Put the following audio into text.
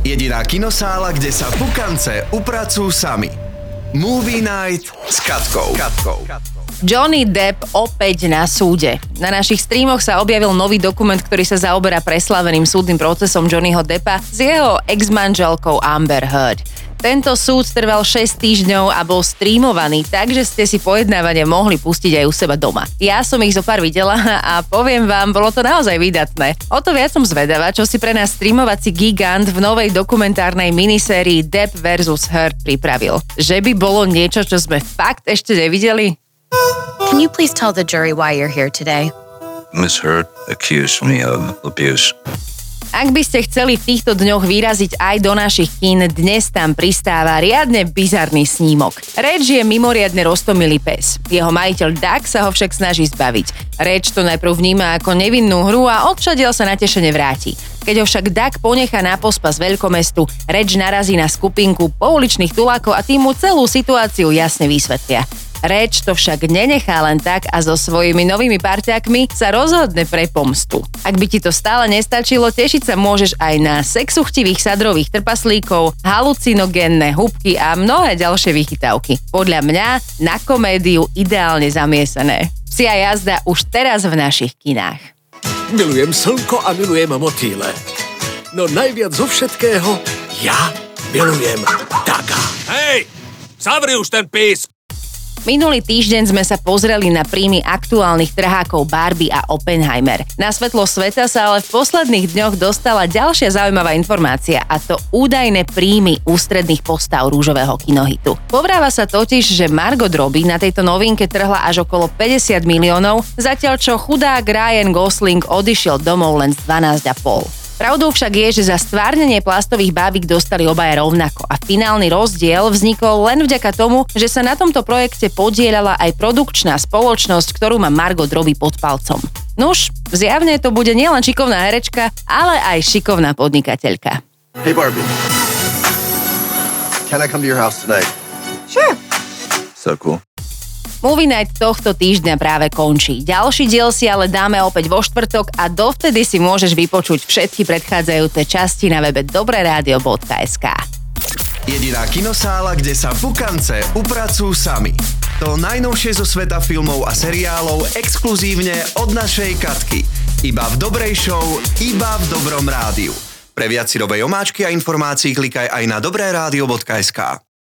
Jediná kinosála, kde sa pukance upracujú sami. Movie Night s Katkou. Katkou. Johnny Depp opäť na súde. Na našich streamoch sa objavil nový dokument, ktorý sa zaoberá preslaveným súdnym procesom Johnnyho Deppa s jeho ex-manželkou Amber Heard. Tento súd trval 6 týždňov a bol streamovaný, takže ste si pojednávanie mohli pustiť aj u seba doma. Ja som ich zo pár videla a poviem vám, bolo to naozaj vydatné. O to viac som zvedavá, čo si pre nás streamovací gigant v novej dokumentárnej minisérii Depp vs. Heard pripravil. Že by bolo niečo, čo sme fakt ešte nevideli? Can you please tell the jury why you're here today? Miss Hurt accused me of abuse. Ak by ste chceli v týchto dňoch vyraziť aj do našich kín, dnes tam pristáva riadne bizarný snímok. Reč je mimoriadne roztomilý pes. Jeho majiteľ Duck sa ho však snaží zbaviť. Reč to najprv vníma ako nevinnú hru a odčadiel sa natešene vráti. Keď ho však Duck ponecha na pospas veľkomestu, Reč narazí na skupinku pouličných tulákov a tým mu celú situáciu jasne vysvetlia. Reč to však nenechá len tak a so svojimi novými parťákmi sa rozhodne pre pomstu. Ak by ti to stále nestačilo, tešiť sa môžeš aj na sexuchtivých sadrových trpaslíkov, halucinogénne hubky a mnohé ďalšie vychytávky. Podľa mňa na komédiu ideálne zamiesené. Psia jazda už teraz v našich kinách. Milujem slnko a milujem motýle. No najviac zo všetkého ja milujem Daga. Hej, zavri už ten písk! Minulý týždeň sme sa pozreli na príjmy aktuálnych trhákov Barbie a Oppenheimer. Na svetlo sveta sa ale v posledných dňoch dostala ďalšia zaujímavá informácia a to údajné príjmy ústredných postav rúžového kinohitu. Povráva sa totiž, že Margot Robbie na tejto novinke trhla až okolo 50 miliónov, zatiaľ čo chudák Ryan Gosling odišiel domov len z 12,5. Pravdou však je, že za stvárnenie plastových bábik dostali obaja rovnako a finálny rozdiel vznikol len vďaka tomu, že sa na tomto projekte podielala aj produkčná spoločnosť, ktorú má Margot Robbie pod palcom. Nuž, zjavne to bude nielen šikovná herečka, ale aj šikovná podnikateľka. Hey Barbie. Can I come to your house tonight? Sure. So cool. Movie Night tohto týždňa práve končí. Ďalší diel si ale dáme opäť vo štvrtok a dovtedy si môžeš vypočuť všetky predchádzajúce časti na webe dobreradio.sk. Jediná kinosála, kde sa pukance upracujú sami. To najnovšie zo sveta filmov a seriálov exkluzívne od našej Katky. Iba v dobrej show, iba v dobrom rádiu. Pre viac si omáčky a informácií klikaj aj na dobreradio.sk.